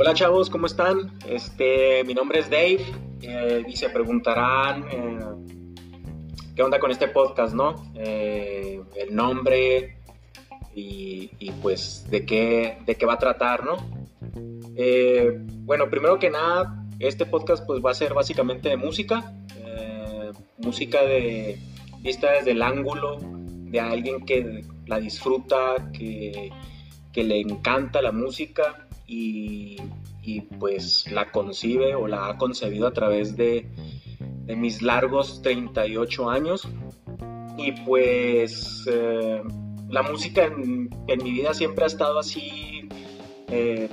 Hola chavos, ¿cómo están? Este, mi nombre es Dave eh, y se preguntarán eh, qué onda con este podcast, ¿no? Eh, el nombre y, pues de qué, de qué va a tratar, ¿no? bueno, primero que nada, este podcast pues va a ser básicamente de música, música de vista desde el ángulo de alguien que la disfruta, que, que le encanta la música y, pues la concibe o la ha concebido a través de, mis largos 38 años. Y pues eh, la música en, mi vida siempre ha estado así, eh,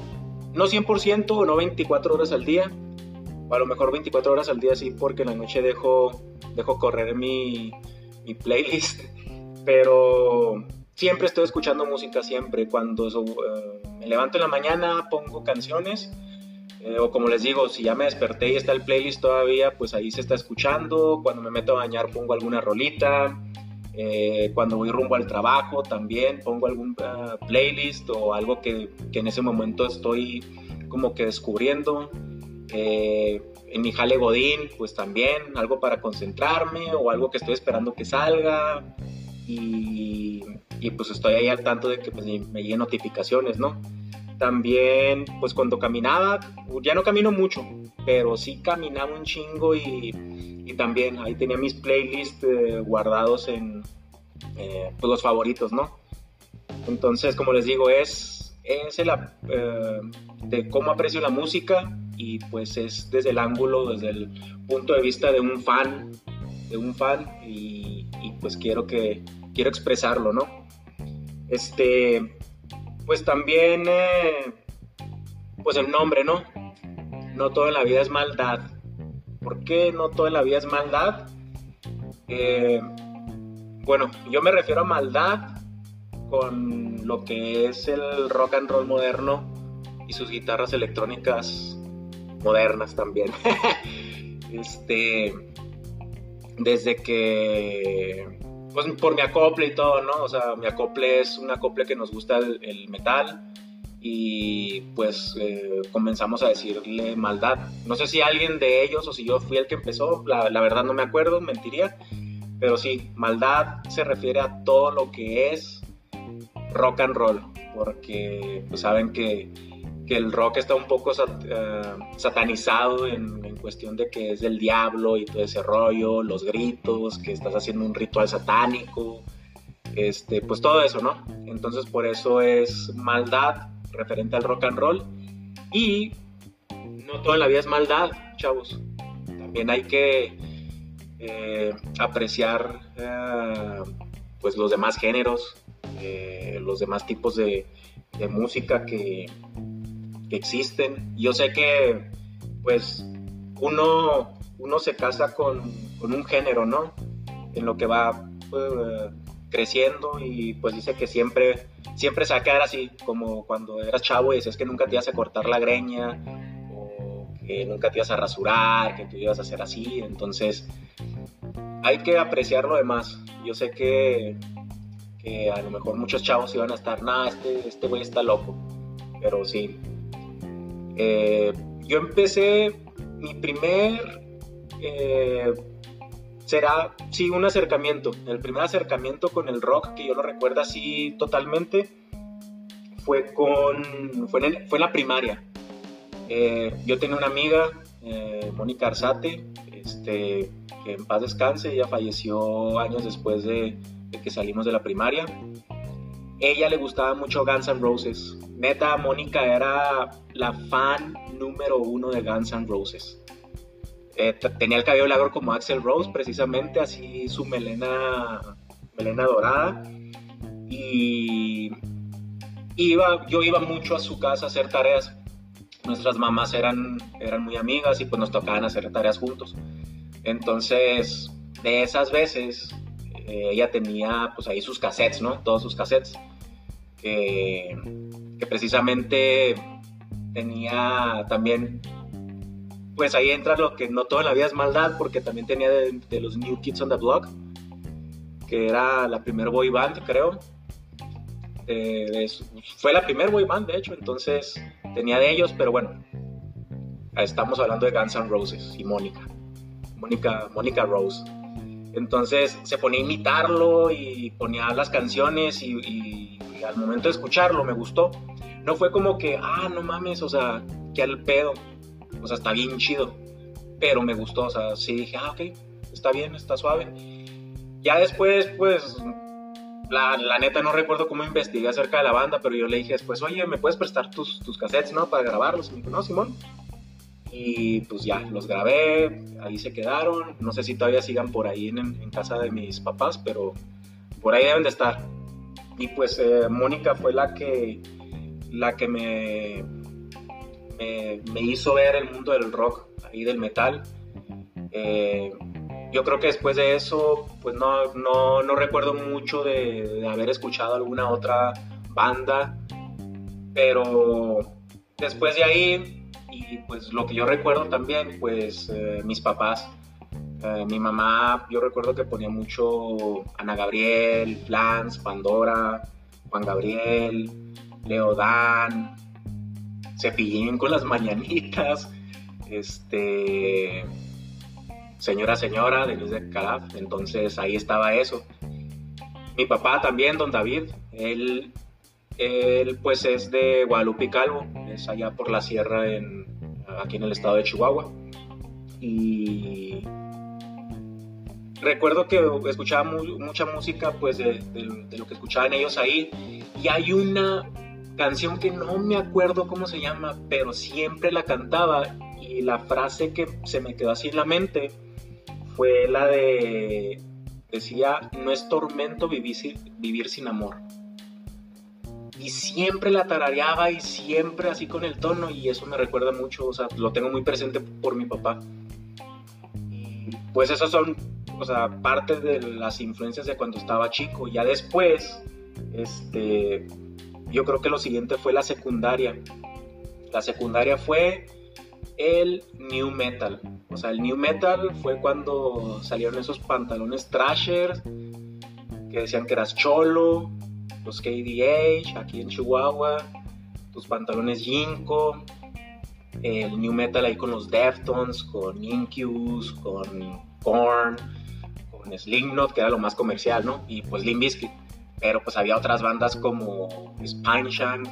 no 100% o no 24 horas al día, a lo mejor 24 horas al día sí, porque en la noche dejo, dejo correr mi, mi playlist, pero siempre estoy escuchando música, siempre. Cuando eh, me levanto en la mañana pongo canciones. Eh, o como les digo, si ya me desperté y está el playlist todavía, pues ahí se está escuchando. Cuando me meto a bañar pongo alguna rolita. Eh, cuando voy rumbo al trabajo también pongo algún playlist o algo que, que, en ese momento estoy como que descubriendo. en mi jale Godín, pues también algo para concentrarme o algo que estoy esperando que salga. Y y pues estoy ahí al tanto de que pues, me lleguen notificaciones, ¿no? También, pues cuando caminaba, ya no camino mucho, pero sí caminaba un chingo y, y también ahí tenía mis playlists eh, guardados en eh, pues, los favoritos, ¿no? Entonces, como les digo, es, es el, eh, de cómo aprecio la música y pues es desde el ángulo, desde el punto de vista de un fan, de un fan y, y pues quiero que, quiero expresarlo, ¿no? Este, pues también, eh, pues el nombre, ¿no? No todo en la vida es maldad. ¿Por qué no todo en la vida es maldad? Eh, bueno, yo me refiero a maldad con lo que es el rock and roll moderno y sus guitarras electrónicas modernas también. este, desde que pues por mi acople y todo, ¿no? O sea, mi acople es un acople que nos gusta el, metal y pues eh, comenzamos a decirle maldad. No sé si alguien de ellos o si yo fui el que empezó, la, la, verdad no me acuerdo, mentiría, pero sí, maldad se refiere a todo lo que es rock and roll, porque pues saben que que el rock está un poco eh, satanizado en, cuestión de que es del diablo y todo ese rollo, los gritos, que estás haciendo un ritual satánico, este, pues todo eso, ¿no? Entonces por eso es maldad referente al rock and roll y no todo en la vida es maldad, chavos. También hay que eh, apreciar eh, pues los demás géneros, los demás tipos de música que, que existen. Yo sé que, pues, uno, uno se casa con, un género, ¿no? En lo que va pues, creciendo y pues dice que siempre, siempre se va a quedar así, como cuando eras chavo y decías que nunca te ibas a cortar la greña o que nunca te ibas a rasurar, que tú ibas a hacer así. Entonces, hay que apreciar lo demás. Yo sé que, que a lo mejor muchos chavos iban a estar, nada, este, este güey está loco. Pero sí, eh, yo empecé, mi primer, eh, será, sí, un acercamiento. El primer acercamiento con el rock, que yo lo recuerdo así totalmente, fue, con, fue, en, la primaria. Eh, yo tenía una amiga, Mónica Arzate, este, que en paz descanse, ella falleció años después de, de que salimos de la primaria. Ella le gustaba mucho Guns N' Roses Neta, Mónica era la fan número uno de Guns N' Roses. Eh, tenía el cabello largo como Axel Rose, precisamente, así su melena, melena dorada. Y iba, yo iba mucho a su casa a hacer tareas. Nuestras mamás eran, eran muy amigas y pues nos tocaban hacer tareas juntos. Entonces, de esas veces, eh, ella tenía pues ahí sus cassettes, ¿no? Todos sus cassettes. Que precisamente tenía también, pues ahí entra lo que no todo en la vida es maldad, porque también tenía de, los New Kids on the Block, que era la primer boy band, creo. fue la primer boy band, de hecho, entonces tenía de ellos, pero bueno, estamos hablando de Guns N' Roses y Mónica. Mónica, Mónica Rose. Entonces se ponía a imitarlo y ponía las canciones y, al momento de escucharlo me gustó. No fue como que, ah, no mames, o sea, que al pedo. O sea, está bien chido. Pero me gustó, o sea, sí dije, ah, ok, está bien, está suave. Ya después, pues, la, la, neta no recuerdo cómo investigué acerca de la banda, pero yo le dije después, oye, ¿me puedes prestar tus, tus cassettes, no? Para grabarlos. Y me dijo, no, Simón. Y pues ya, los grabé, ahí se quedaron. No sé si todavía sigan por ahí en, casa de mis papás, pero por ahí deben de estar. Y pues eh, Mónica fue la que, la que me, me, hizo ver el mundo del rock y del metal. Eh, yo creo que después de eso, pues no, no, no recuerdo mucho de, de, haber escuchado alguna otra banda, pero después de ahí y pues lo que yo recuerdo también, pues eh, mis papás, eh, mi mamá, yo recuerdo que ponía mucho Ana Gabriel, Flans, Pandora, Juan Gabriel, Leodán, Cepillín con las mañanitas, este, Señora Señora de Luis de Calaf, entonces ahí estaba eso. Mi papá también, don David, él él pues es de Guadalupe Calvo, es allá por la sierra aquí en el estado de Chihuahua. Y recuerdo que escuchaba mucha música pues de, lo que escuchaban ellos ahí. Y hay una canción que no me acuerdo cómo se llama, pero siempre la cantaba. Y la frase que se me quedó así en la mente fue la de, decía, no es tormento vivir sin amor y siempre la tarareaba y siempre así con el tono y eso me recuerda mucho, o sea, lo tengo muy presente por mi papá. Y pues esas son, o sea, parte de las influencias de cuando estaba chico. Ya después, este, yo creo que lo siguiente fue la secundaria. La secundaria fue el new metal. O sea, el new metal fue cuando salieron esos pantalones trashers que decían que eras cholo, los KDH aquí en Chihuahua, tus pantalones Jinko, el new metal ahí con los Deftones, con Incubus, con Korn, con Slipknot, que era lo más comercial, ¿no? Y pues Limp. Pero pues había otras bandas como Spineshank,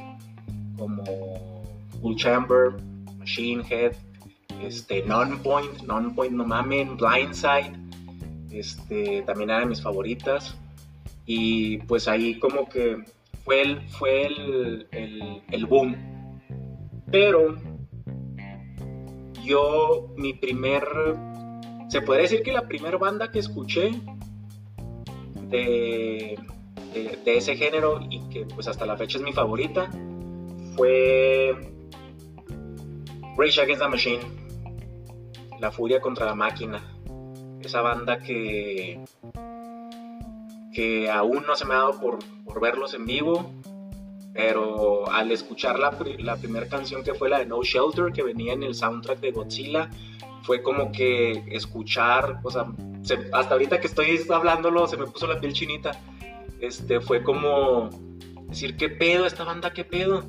como Full Chamber, Machine Head, este, Non-Point, Non-Point no mamen, Blindside, este, también eran mis favoritas y pues ahí como que fue el, fue el, el, boom. Pero yo, mi primer, se puede decir que la primera banda que escuché de, de, ese género y que pues hasta la fecha es mi favorita fue Rage Against the Machine, La Furia contra la Máquina. Esa banda que que aún no se me ha dado por, por verlos en vivo, pero al escuchar la, la primera canción que fue la de No Shelter, que venía en el soundtrack de Godzilla, fue como que escuchar, o sea, hasta ahorita que estoy hablándolo, se me puso la piel chinita. Este, fue como decir, ¿qué pedo esta banda? ¿Qué pedo?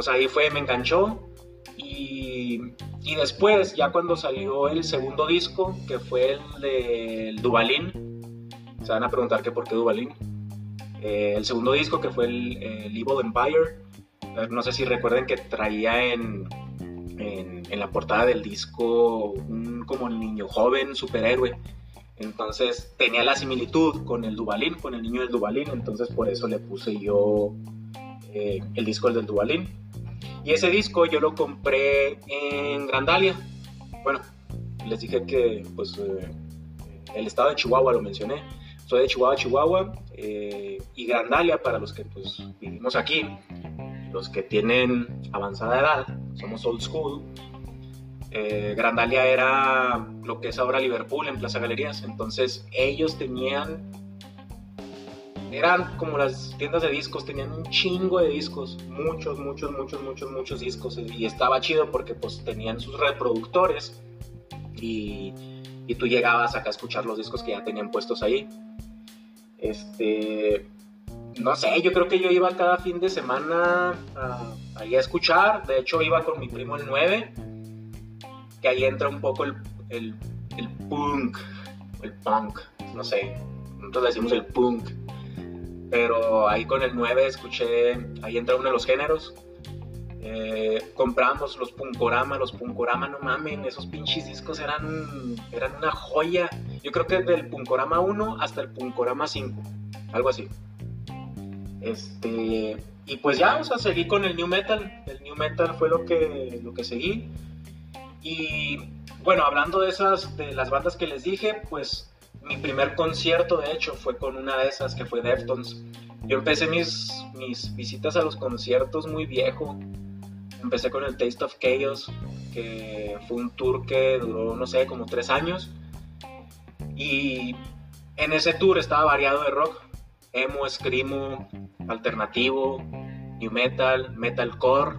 Sea, ahí fue, me enganchó. Y, y después, ya cuando salió el segundo disco, que fue el de Dubalín, se van a preguntar que por qué Duvalin. Eh, el segundo disco, que fue el, el, Evil Empire, eh, no sé si recuerden que traía en, en, la portada del disco un como niño joven superhéroe. Entonces tenía la similitud con el Duvalín, con el niño del Duvalín, entonces por eso le puse yo eh, el disco del Duvalín. Y ese disco yo lo compré en Grandalia. Bueno, les dije que pues el estado de Chihuahua lo mencioné. Soy de Chihuahua, Chihuahua eh, y Grandalia para los que pues, vivimos aquí, los que tienen avanzada edad, somos old school. Eh, Grandalia era lo que es ahora Liverpool en Plaza Galerías, entonces ellos tenían, eran como las tiendas de discos, tenían un chingo de discos, muchos, muchos, muchos, muchos, muchos discos y estaba chido porque pues tenían sus reproductores y, y tú llegabas acá a escuchar los discos que ya tenían puestos ahí. Este, no sé, yo creo que yo iba cada fin de semana a, a escuchar. De hecho, iba con mi primo el 9, que ahí entra un poco el, el, el punk, el punk, no sé. Nosotros decimos el punk. Pero ahí con el 9 escuché, ahí entra uno de los géneros. Eh, compramos los Punkorama, los Punkorama, no mamen, esos pinches discos eran, eran una joya. Yo creo que del Punkorama 1 hasta el Punkorama 5, algo así. Este, y pues ya, o sea, seguí con el New Metal. El New Metal fue lo que, lo que seguí. Y bueno, hablando de esas, de las bandas que les dije, pues mi primer concierto, de hecho, fue con una de esas que fue Deftones. Yo empecé mis, mis visitas a los conciertos muy viejo. Empecé con el Taste of Chaos, que fue un tour que duró, no sé, como tres años. Y en ese tour estaba variado de rock. Emo, screamo, alternativo, new metal, metalcore.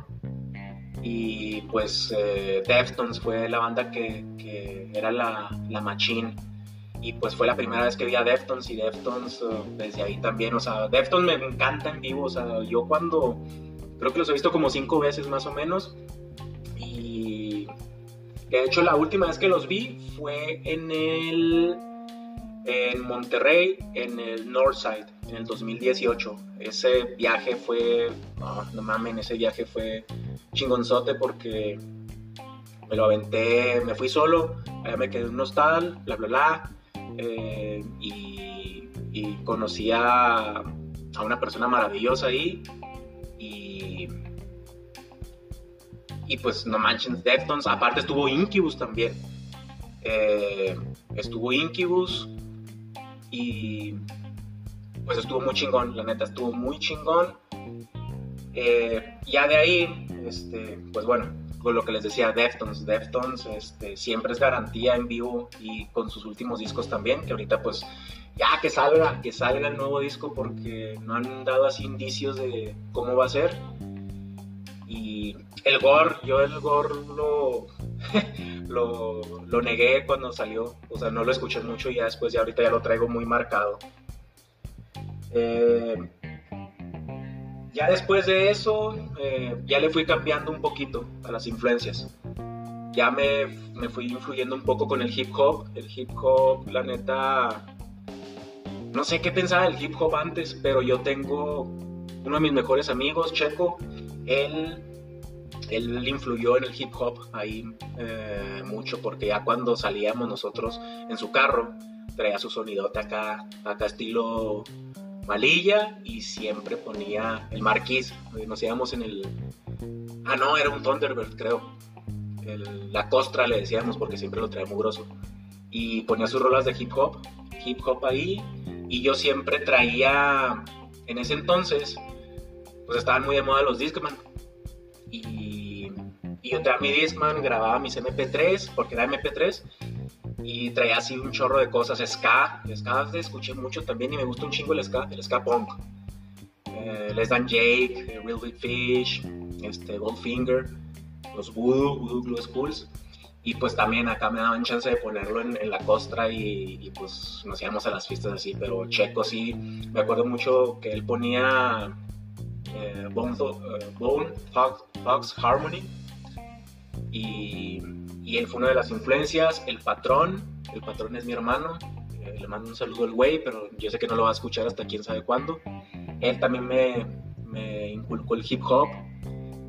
Y pues eh, Deftones fue la banda que, era la, la machine y pues fue la primera vez que vi a Deftones y Deftones uh, desde ahí también, o sea, Deftones me encanta en vivo, o sea, yo cuando, creo que los he visto como cinco veces más o menos, y de hecho la última vez que los vi fue en el, en Monterrey, en el Northside, en el 2018, ese viaje fue, no, mames, ese viaje fue chingonzote porque me lo aventé, me fui solo, allá me quedé en un hostal, bla, bla, bla. Eh, y, conocí a, una persona maravillosa ahí y pues no manches Deftones, aparte estuvo Incubus también, eh, estuvo Incubus y pues estuvo muy chingón, la neta estuvo muy chingón. Eh, ya de ahí, este, pues bueno, con lo que les decía, Deftones. Deftones este, siempre es garantía en vivo y con sus últimos discos también, que ahorita pues ya que salga, que salga el nuevo disco porque no han dado así indicios de cómo va a ser. Y el gore, yo el gore lo, lo, negué cuando salió, o sea, no lo escuché mucho y ya después, ya ahorita ya lo traigo muy marcado. Eh, ya después de eso, eh, ya le fui cambiando un poquito a las influencias. Ya me, me, fui influyendo un poco con el hip hop. El hip hop, la neta, no sé qué pensaba del hip hop antes, pero yo tengo uno de mis mejores amigos, Checo. Él, él influyó en el hip hop ahí eh, mucho, porque ya cuando salíamos nosotros en su carro, traía su sonidote acá, acá estilo malilla y siempre ponía el marquís. Nos íbamos en el. Ah, no, era un Thunderbird, creo. la costra le decíamos porque siempre lo traía muy grosso. Y ponía sus rolas de hip hop, hip hop ahí. Y yo siempre traía. En ese entonces, pues estaban muy de moda los Discman. Y, y yo traía mi Discman, grababa mis MP3, porque era MP3 y traía así un chorro de cosas, ska, ska escuché mucho también y me gusta un chingo el ska, el ska punk. Eh, Les Dan Jake, eh, Real Big Fish, este, Goldfinger, los Voodoo, Voodoo Glue Schools. Y pues también acá me daban chance de ponerlo en, la costra y, pues nos íbamos a las fiestas así, pero Checo sí, me acuerdo mucho que él ponía eh, Bone, Bone Fox Harmony y y él fue una de las influencias, el patrón, el patrón es mi hermano, eh, le mando un saludo al güey, pero yo sé que no lo va a escuchar hasta quién sabe cuándo. Él también me, me inculcó el hip hop.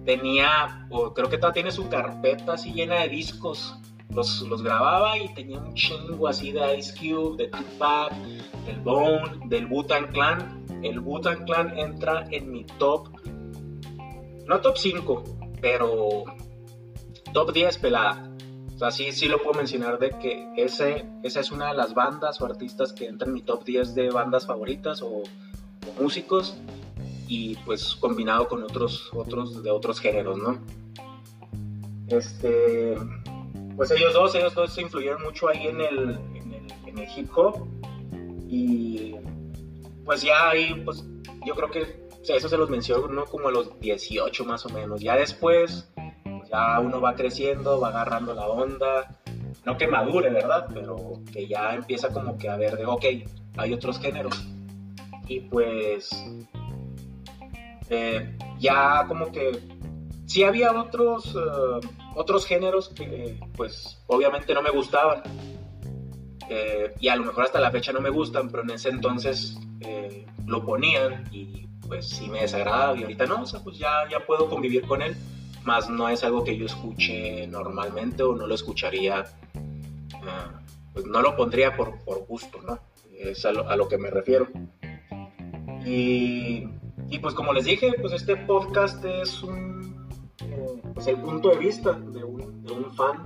Tenía, o creo que todavía tiene su carpeta así llena de discos. Los, los grababa y tenía un chingo así de Ice Cube, de Tupac, del Bone, del Wu-Tang Clan. El Wu-Tang Clan entra en mi top, no top 5, pero top 10 pelada sea, sí, lo puedo mencionar de que ese, esa es una de las bandas o artistas que entran en mi top 10 de bandas favoritas o, músicos y pues combinado con otros, otros de otros géneros, ¿no? Este, pues ellos dos, ellos dos se influyeron mucho ahí en el, en el, hip hop y pues ya ahí, pues yo creo que eso se los menciono como a los 18 más o menos. Ya después ya uno va creciendo, va agarrando la onda, no que madure, ¿verdad? Pero que ya empieza como que a ver de, ok, hay otros géneros. Y pues Eh, ya como que sí había otros, eh, otros géneros que pues obviamente no me gustaban. Eh, y a lo mejor hasta la fecha no me gustan, pero en ese entonces lo ponían y pues sí me desagradaba y ahorita no, o sea, pues ya, ya puedo convivir con él, más no es algo que yo escuche normalmente o no lo escucharía, pues no lo pondría por, por gusto, ¿no? Es a lo, que me refiero. Y, y, pues como les dije, pues este podcast es un, eh, pues el punto de vista de un, de un fan,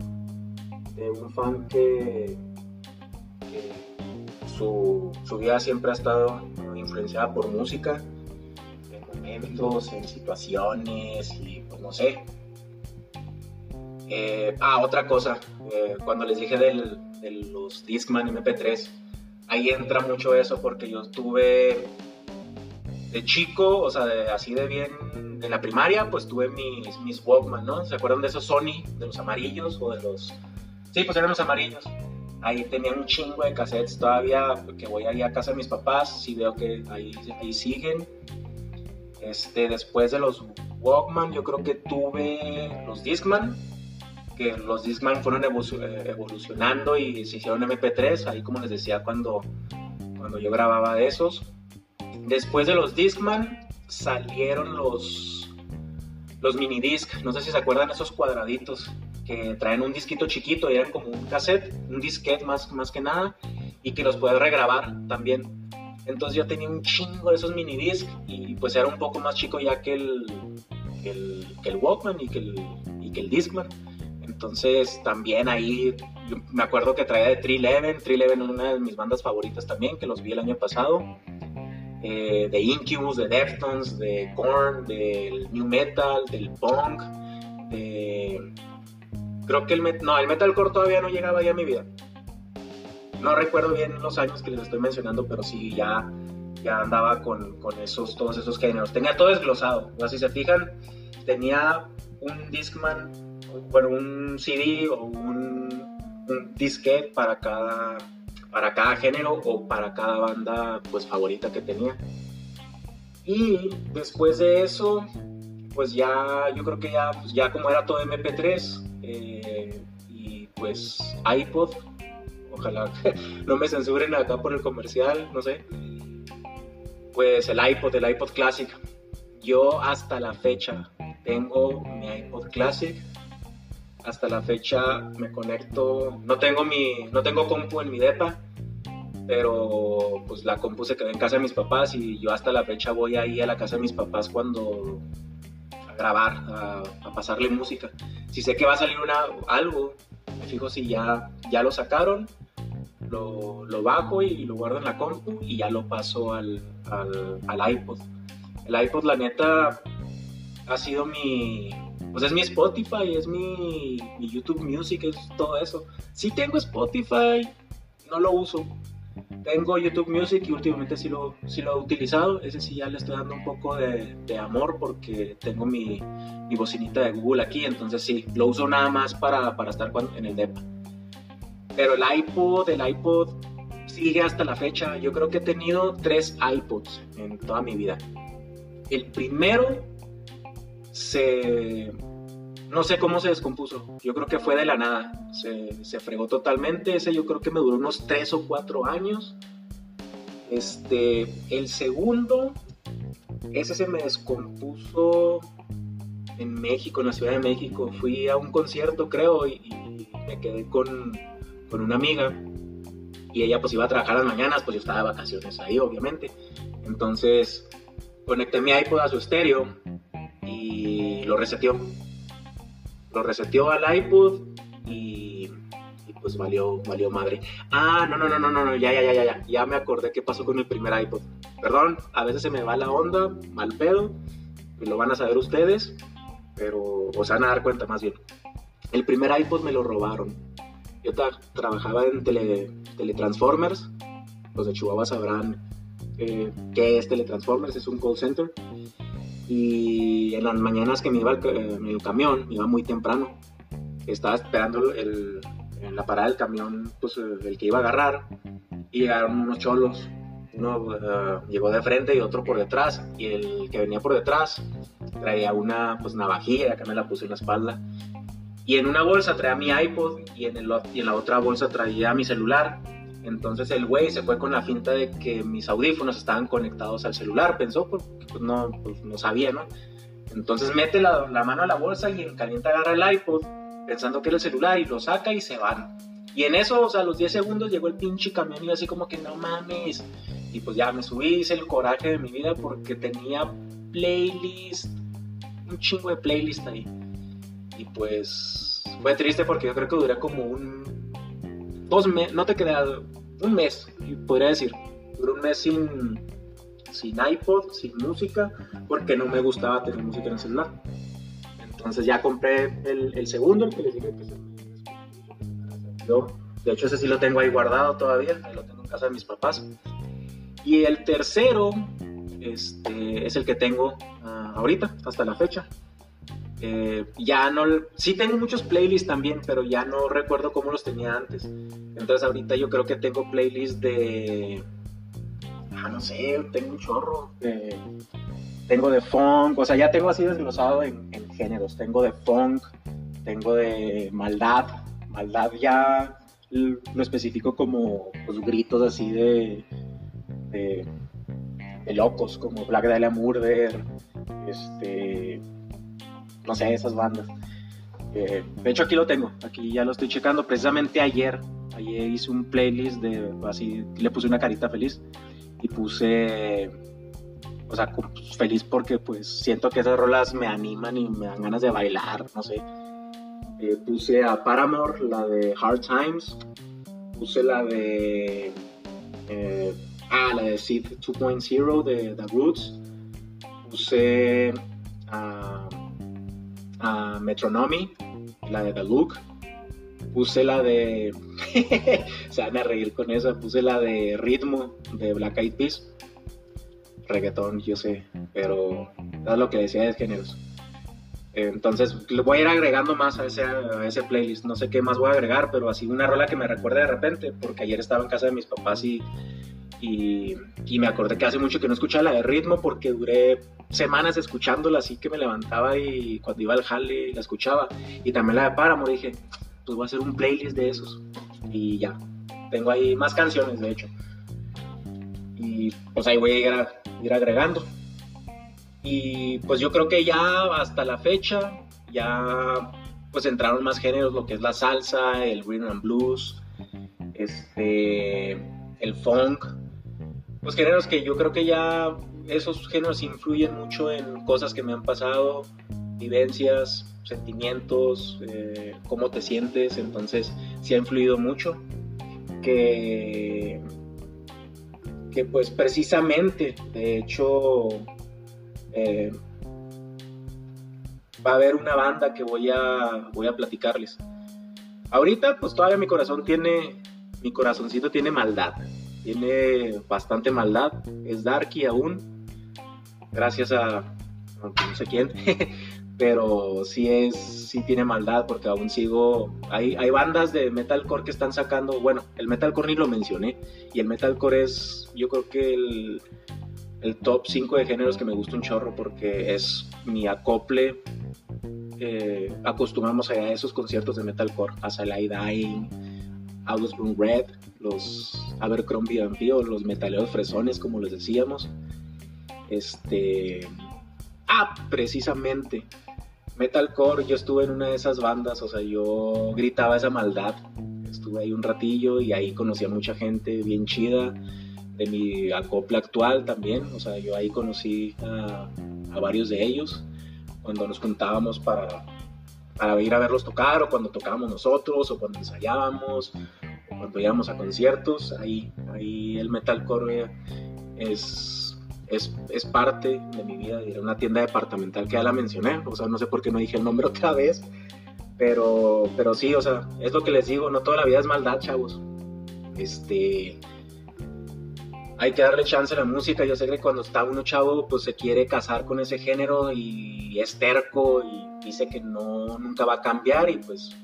de un fan que, su, su, vida siempre ha estado influenciada por música, en momentos, en situaciones y pues no sé. Eh, ah, otra cosa, eh, cuando les dije del, de los Discman MP3, ahí entra mucho eso porque yo tuve de chico, o sea, así de bien, en la primaria, pues tuve mis, Walkman, ¿no? ¿Se acuerdan de esos Sony, de los amarillos o de los... Sí, pues eran los amarillos. Ahí tenía un chingo de cassettes todavía, que voy ahí a casa de mis papás, sí veo que ahí, siguen. Este, después de los Walkman, yo creo que tuve los Discman, que los Discman fueron eh, evolucionando y se hicieron MP3, ahí como les decía cuando, cuando yo grababa esos. Después de los Discman salieron los, los mini disc, no sé si se acuerdan esos cuadraditos que traen un disquito chiquito y eran como un cassette, un disquete más, más que nada, y que los puedes regrabar también. Entonces yo tenía un chingo de esos mini disc y pues era un poco más chico ya que el, el, Walkman y que el, y que el Discman. Entonces también ahí me acuerdo que traía de Tree Eleven, Tree Eleven es una de mis bandas favoritas también, que los vi el año pasado. Eh, de Incubus, de Deftones, de Korn, del New Metal, del Punk, de... Creo que el, no, el Metalcore todavía no llegaba ya a mi vida. No recuerdo bien los años que les estoy mencionando, pero sí ya, ya andaba con, con esos, todos esos géneros. Tenía todo desglosado. O si se fijan, tenía un Discman bueno, un CD o un, un disquete para cada, para cada género o para cada banda pues favorita que tenía. Y después de eso, pues ya, yo creo que ya, pues ya como era todo MP3 eh, y pues iPod, ojalá no me censuren acá por el comercial, no sé. Pues el iPod, el iPod Classic. Yo hasta la fecha tengo mi iPod Classic hasta la fecha me conecto, no tengo mi, no tengo compu en mi depa, pero pues la compu se quedó en casa de mis papás y yo hasta la fecha voy ahí a la casa de mis papás cuando a grabar, a, pasarle música. Si sé que va a salir una, algo, me fijo si ya, ya lo sacaron, lo, bajo y lo guardo en la compu y ya lo paso al, al, iPod. El iPod, la neta, ha sido mi, pues es mi Spotify, es mi, YouTube Music, es todo eso. Sí tengo Spotify, no lo uso. Tengo YouTube Music y últimamente sí lo, sí lo he utilizado. Ese sí ya le estoy dando un poco de, amor porque tengo mi, mi, bocinita de Google aquí. Entonces sí, lo uso nada más para, para estar en el DEPA. Pero el iPod, el iPod sigue hasta la fecha. Yo creo que he tenido tres iPods en toda mi vida. El primero se no sé cómo se descompuso. Yo creo que fue de la nada. Se, se, fregó totalmente. Ese yo creo que me duró unos 3 o 4 años. Este, el segundo, ese se me descompuso en México, en la Ciudad de México. Fui a un concierto, creo, y, me quedé con, con, una amiga. Y ella pues iba a trabajar las mañanas, pues yo estaba de vacaciones ahí, obviamente. Entonces conecté mi iPod a su estéreo y lo reseteó lo reseteó al iPod y, pues valió, valió madre. Ah, no, no, no, no, no, ya, ya, ya, ya, ya me acordé qué pasó con el primer iPod. Perdón, a veces se me va la onda, mal pedo, y lo van a saber ustedes, pero, o se van a dar cuenta más bien. El primer iPod me lo robaron. Yo trabajaba en tele, Teletransformers, los de Chihuahua sabrán eh, qué es Teletransformers, es un call center y en las mañanas que me iba en el camión, me iba muy temprano. Estaba esperando el, en la parada del camión, pues el que iba a agarrar. Y llegaron unos cholos Uno eh, llegó de frente y otro por detrás. Y el que venía por detrás traía una pues, navajilla, acá me la puse en la espalda. Y en una bolsa traía mi iPod y en, el, y en la otra bolsa traía mi celular. Entonces el güey se fue con la finta de que mis audífonos estaban conectados al celular. Pensó, pues, pues no, pues, no sabía, ¿no? Entonces mete la, mano a la bolsa y en caliente agarra el iPod pensando que era el celular y lo saca y se van. Y en eso, o sea, a los 10 segundos llegó el pinche camión y así como que no mames. Y pues ya me subí, hice el coraje de mi vida porque tenía playlist, un chingo de playlist ahí. Y pues fue triste porque yo creo que duré como un. Dos meses, no te queda un mes, podría decir. Duré un mes sin, sin iPod, sin música, porque no me gustaba tener música en el celular. Entonces ya compré el, el segundo, el que les dije que se yo, de hecho, ese sí lo tengo ahí guardado todavía, ahí lo tengo en casa de mis papás. Y el tercero este, es el que tengo uh, ahorita, hasta la fecha. Eh, ya no, sí tengo muchos playlists también, pero ya no recuerdo cómo los tenía antes. Entonces ahorita yo creo que tengo playlists de, ah, no sé, tengo un chorro. tengo de funk, o sea, ya tengo así desglosado en, géneros. Tengo de funk, tengo de maldad, maldad ya lo especifico como pues, gritos así de, de, locos, como Black Dahlia Murder, este, no sé, esas bandas. Eh, de hecho aquí lo tengo, aquí ya lo estoy checando. Precisamente ayer, ayer hice un playlist de así, le puse una carita feliz y puse, o sea, feliz porque pues siento que esas rolas me animan y me dan ganas de bailar, no sé. Eh, puse a Paramore, la de Hard Times. Puse la de. Eh, ah, la de Seed 2.0 de The Roots. Puse a Metronomy, la de The Look. Puse la de. Se van a reír con esa. Puse la de Ritmo de Black Eyed Peas. Reggaetón, yo sé. Pero es lo que decía de géneros. Entonces, voy a ir agregando más a ese, a ese playlist. No sé qué más voy a agregar, pero así una rola que me recuerde de repente, porque ayer estaba en casa de mis papás y, y, me acordé que hace mucho que no escuchaba la de ritmo porque duré semanas escuchándola, así que me levantaba y cuando iba al jale la escuchaba. Y también la de Páramo, dije, pues voy a hacer un playlist de esos. Y ya, tengo ahí más canciones, de hecho. Y pues ahí voy a ir, ir agregando. Y pues yo creo que ya hasta la fecha, ya pues entraron más géneros, lo que es la salsa, el rhythm and blues, este, el funk, pues géneros que yo creo que ya esos géneros influyen mucho en cosas que me han pasado, vivencias, sentimientos, eh, cómo te sientes, entonces sí ha influido mucho que, que pues precisamente, de hecho, eh, va a haber una banda que voy a, voy a platicarles. Ahorita, pues todavía mi corazón tiene, mi corazoncito tiene maldad, tiene bastante maldad, es darky aún, gracias a, no sé quién, pero sí es, sí tiene maldad porque aún sigo, hay, hay bandas de metalcore que están sacando, bueno, el metalcore ni lo mencioné, y el metalcore es, yo creo que el el top 5 de géneros que me gusta un chorro porque es mi acople. Eh, acostumbramos a esos conciertos de metalcore, a Salai Dying, August Burn Red, los Abercrombie Vampiro, los metaleros fresones, como les decíamos. Este. Ah, precisamente. Metalcore, yo estuve en una de esas bandas, o sea, yo gritaba esa maldad. Estuve ahí un ratillo y ahí conocí a mucha gente bien chida de mi acopla actual también, o sea, yo ahí conocí a, varios de ellos cuando nos juntábamos para, para ir a verlos tocar o cuando tocábamos nosotros o cuando ensayábamos o cuando íbamos a conciertos, ahí, ahí el metalcore es, es, es parte de mi vida, era una tienda departamental que ya la mencioné, o sea, no sé por qué no dije el nombre otra vez, pero, pero sí, o sea, es lo que les digo, no toda la vida es maldad, chavos. Este, hay que darle chance a la música. Yo sé que cuando está uno chavo, pues se quiere casar con ese género y es terco y dice que no, nunca va a cambiar y pues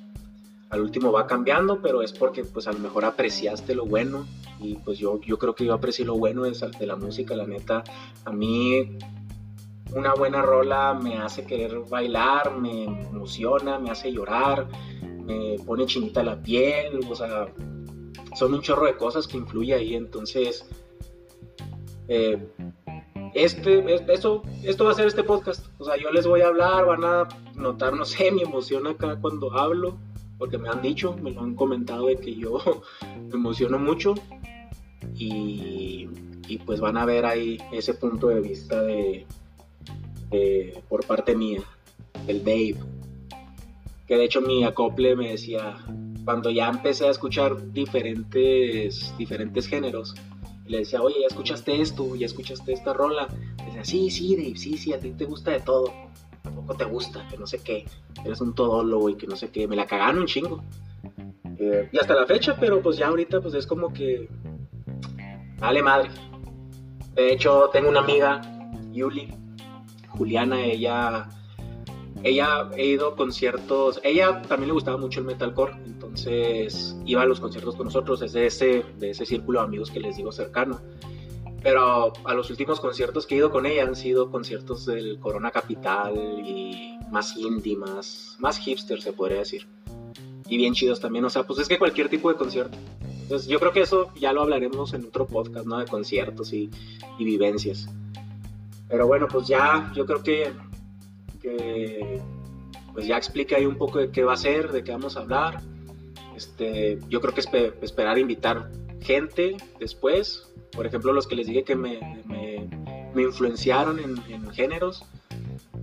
al último va cambiando, pero es porque pues a lo mejor apreciaste lo bueno y pues yo, yo creo que yo aprecié lo bueno de, de la música, la neta. A mí una buena rola me hace querer bailar, me emociona, me hace llorar, me pone chinita la piel, o sea, son un chorro de cosas que influye ahí, entonces... Eh, este, esto, esto va a ser este podcast. O sea, yo les voy a hablar, van a notar, no sé, mi emoción acá cuando hablo, porque me han dicho, me lo han comentado de que yo me emociono mucho. Y, y pues van a ver ahí ese punto de vista de, por parte mía, el Dave. Que de hecho mi acople me decía, cuando ya empecé a escuchar diferentes, diferentes géneros, le decía, oye, ¿ya escuchaste esto? ¿Ya escuchaste esta rola? decía, sí, sí, Dave, sí, sí, a ti te gusta de todo. Tampoco te gusta, que no sé qué. Eres un todólogo y que no sé qué. Me la cagaron un chingo. Eh, y hasta la fecha, pero pues ya ahorita pues es como que... Dale madre. De hecho, tengo una amiga, Yuli, Juliana, ella... Ella ha ido a conciertos, ella también le gustaba mucho el metalcore, entonces iba a los conciertos con nosotros, es de ese, de ese círculo de amigos que les digo cercano. Pero a los últimos conciertos que he ido con ella han sido conciertos del Corona Capital y más indie, más, más hipster se podría decir. Y bien chidos también, o sea, pues es que cualquier tipo de concierto. Entonces yo creo que eso ya lo hablaremos en otro podcast, ¿no? De conciertos y, y vivencias. Pero bueno, pues ya yo creo que, que pues ya explica ahí un poco de qué va a ser, de qué vamos a hablar. Este, yo creo que es esperar invitar gente después. Por ejemplo, los que les dije que me, me, influenciaron en, géneros.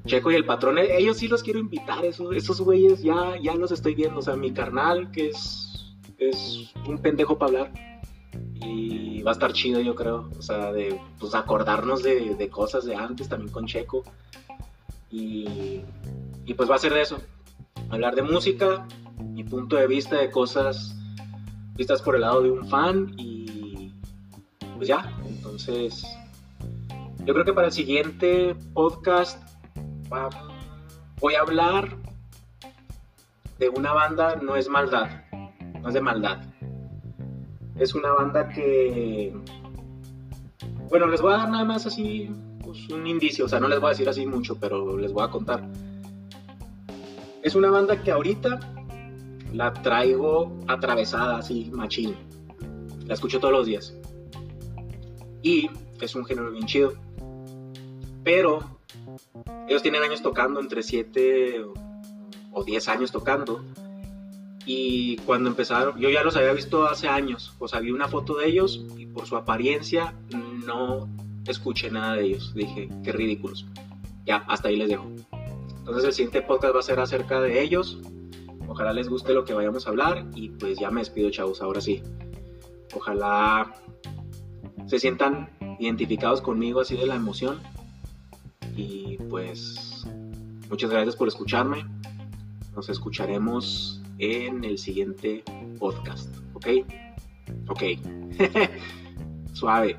Checo y el patrón, eh, ellos sí los quiero invitar, esos, esos güeyes ya, ya los estoy viendo. O sea, mi carnal, que es, es un pendejo para hablar. Y va a estar chido, yo creo. O sea, de pues, acordarnos de, de cosas de antes también con Checo. Y, y pues va a ser de eso. Hablar de música, mi punto de vista de cosas vistas por el lado de un fan y pues ya, entonces yo creo que para el siguiente podcast voy a hablar de una banda, no es maldad, no es de maldad. Es una banda que, bueno, les voy a dar nada más así pues, un indicio, o sea, no les voy a decir así mucho, pero les voy a contar. Es una banda que ahorita la traigo atravesada así, machín. La escucho todos los días. Y es un género bien chido. Pero ellos tienen años tocando, entre 7 o 10 años tocando. Y cuando empezaron, yo ya los había visto hace años. O sea, vi una foto de ellos y por su apariencia no escuché nada de ellos. Dije, qué ridículos. Ya, hasta ahí les dejo. Entonces el siguiente podcast va a ser acerca de ellos, Ojalá les guste lo que vayamos a hablar y pues ya me despido chavos, ahora sí. Ojalá se sientan identificados conmigo así de la emoción. Y pues muchas gracias por escucharme. Nos escucharemos en el siguiente podcast. ¿Ok? Ok. Suave.